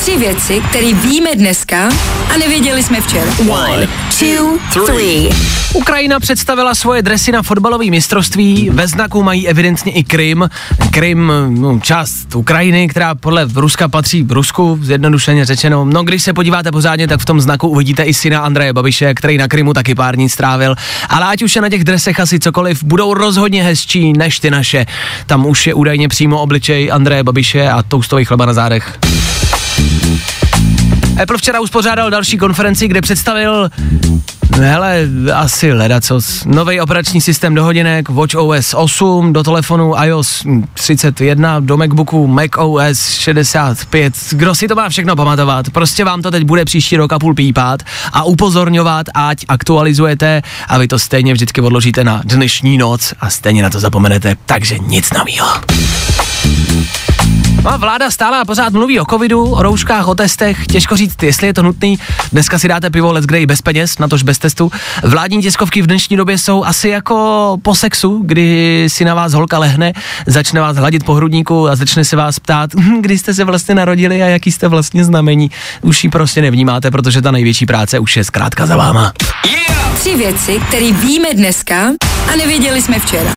Tři věci, které víme dneska a nevěděli jsme včera. One, two, three. Ukrajina představila svoje dresy na fotbalové mistrovství, ve znaku mají evidentně i Krym. Krym, no, část Ukrajiny, která podle Ruska patří v Rusku, zjednodušeně řečeno. No, když se podíváte pořádně, tak v tom znaku uvidíte i syna Andreje Babiše, který na Krymu taky pár dní strávil. Ale ať už je na těch dresech asi cokoliv, budou rozhodně hezčí než ty naše. Tam už je údajně přímo obličej Andreje Babiše a toustový chleba na zádech. Apple včera uspořádal další konferenci, kde představil Hele, asi ledacos. Nový operační systém do hodinek, Watch OS 8, do telefonu iOS 31, do Macbooku Mac OS 65. Kdo si to má všechno pamatovat? Prostě vám to teď bude příští rok a půl pípat a upozorňovat, ať aktualizujete a vy to stejně vždycky odložíte na dnešní noc a stejně na to zapomenete, takže nic novýho. No a vláda stále a pořád mluví o covidu, o rouškách, o testech, těžko říct, jestli je to nutný. Dneska si dáte pivo let's i bez peněz, natož bez testu. Vládní tiskovky v dnešní době jsou asi jako po sexu, kdy si na vás holka lehne, začne vás hladit po hrudníku a začne se vás ptát, hm, kdy jste se vlastně narodili a jaký jste vlastně znamení. Už ji prostě nevnímáte, protože ta největší práce už je zkrátka za váma. Tři věci, které víme dneska a nevěděli jsme včera.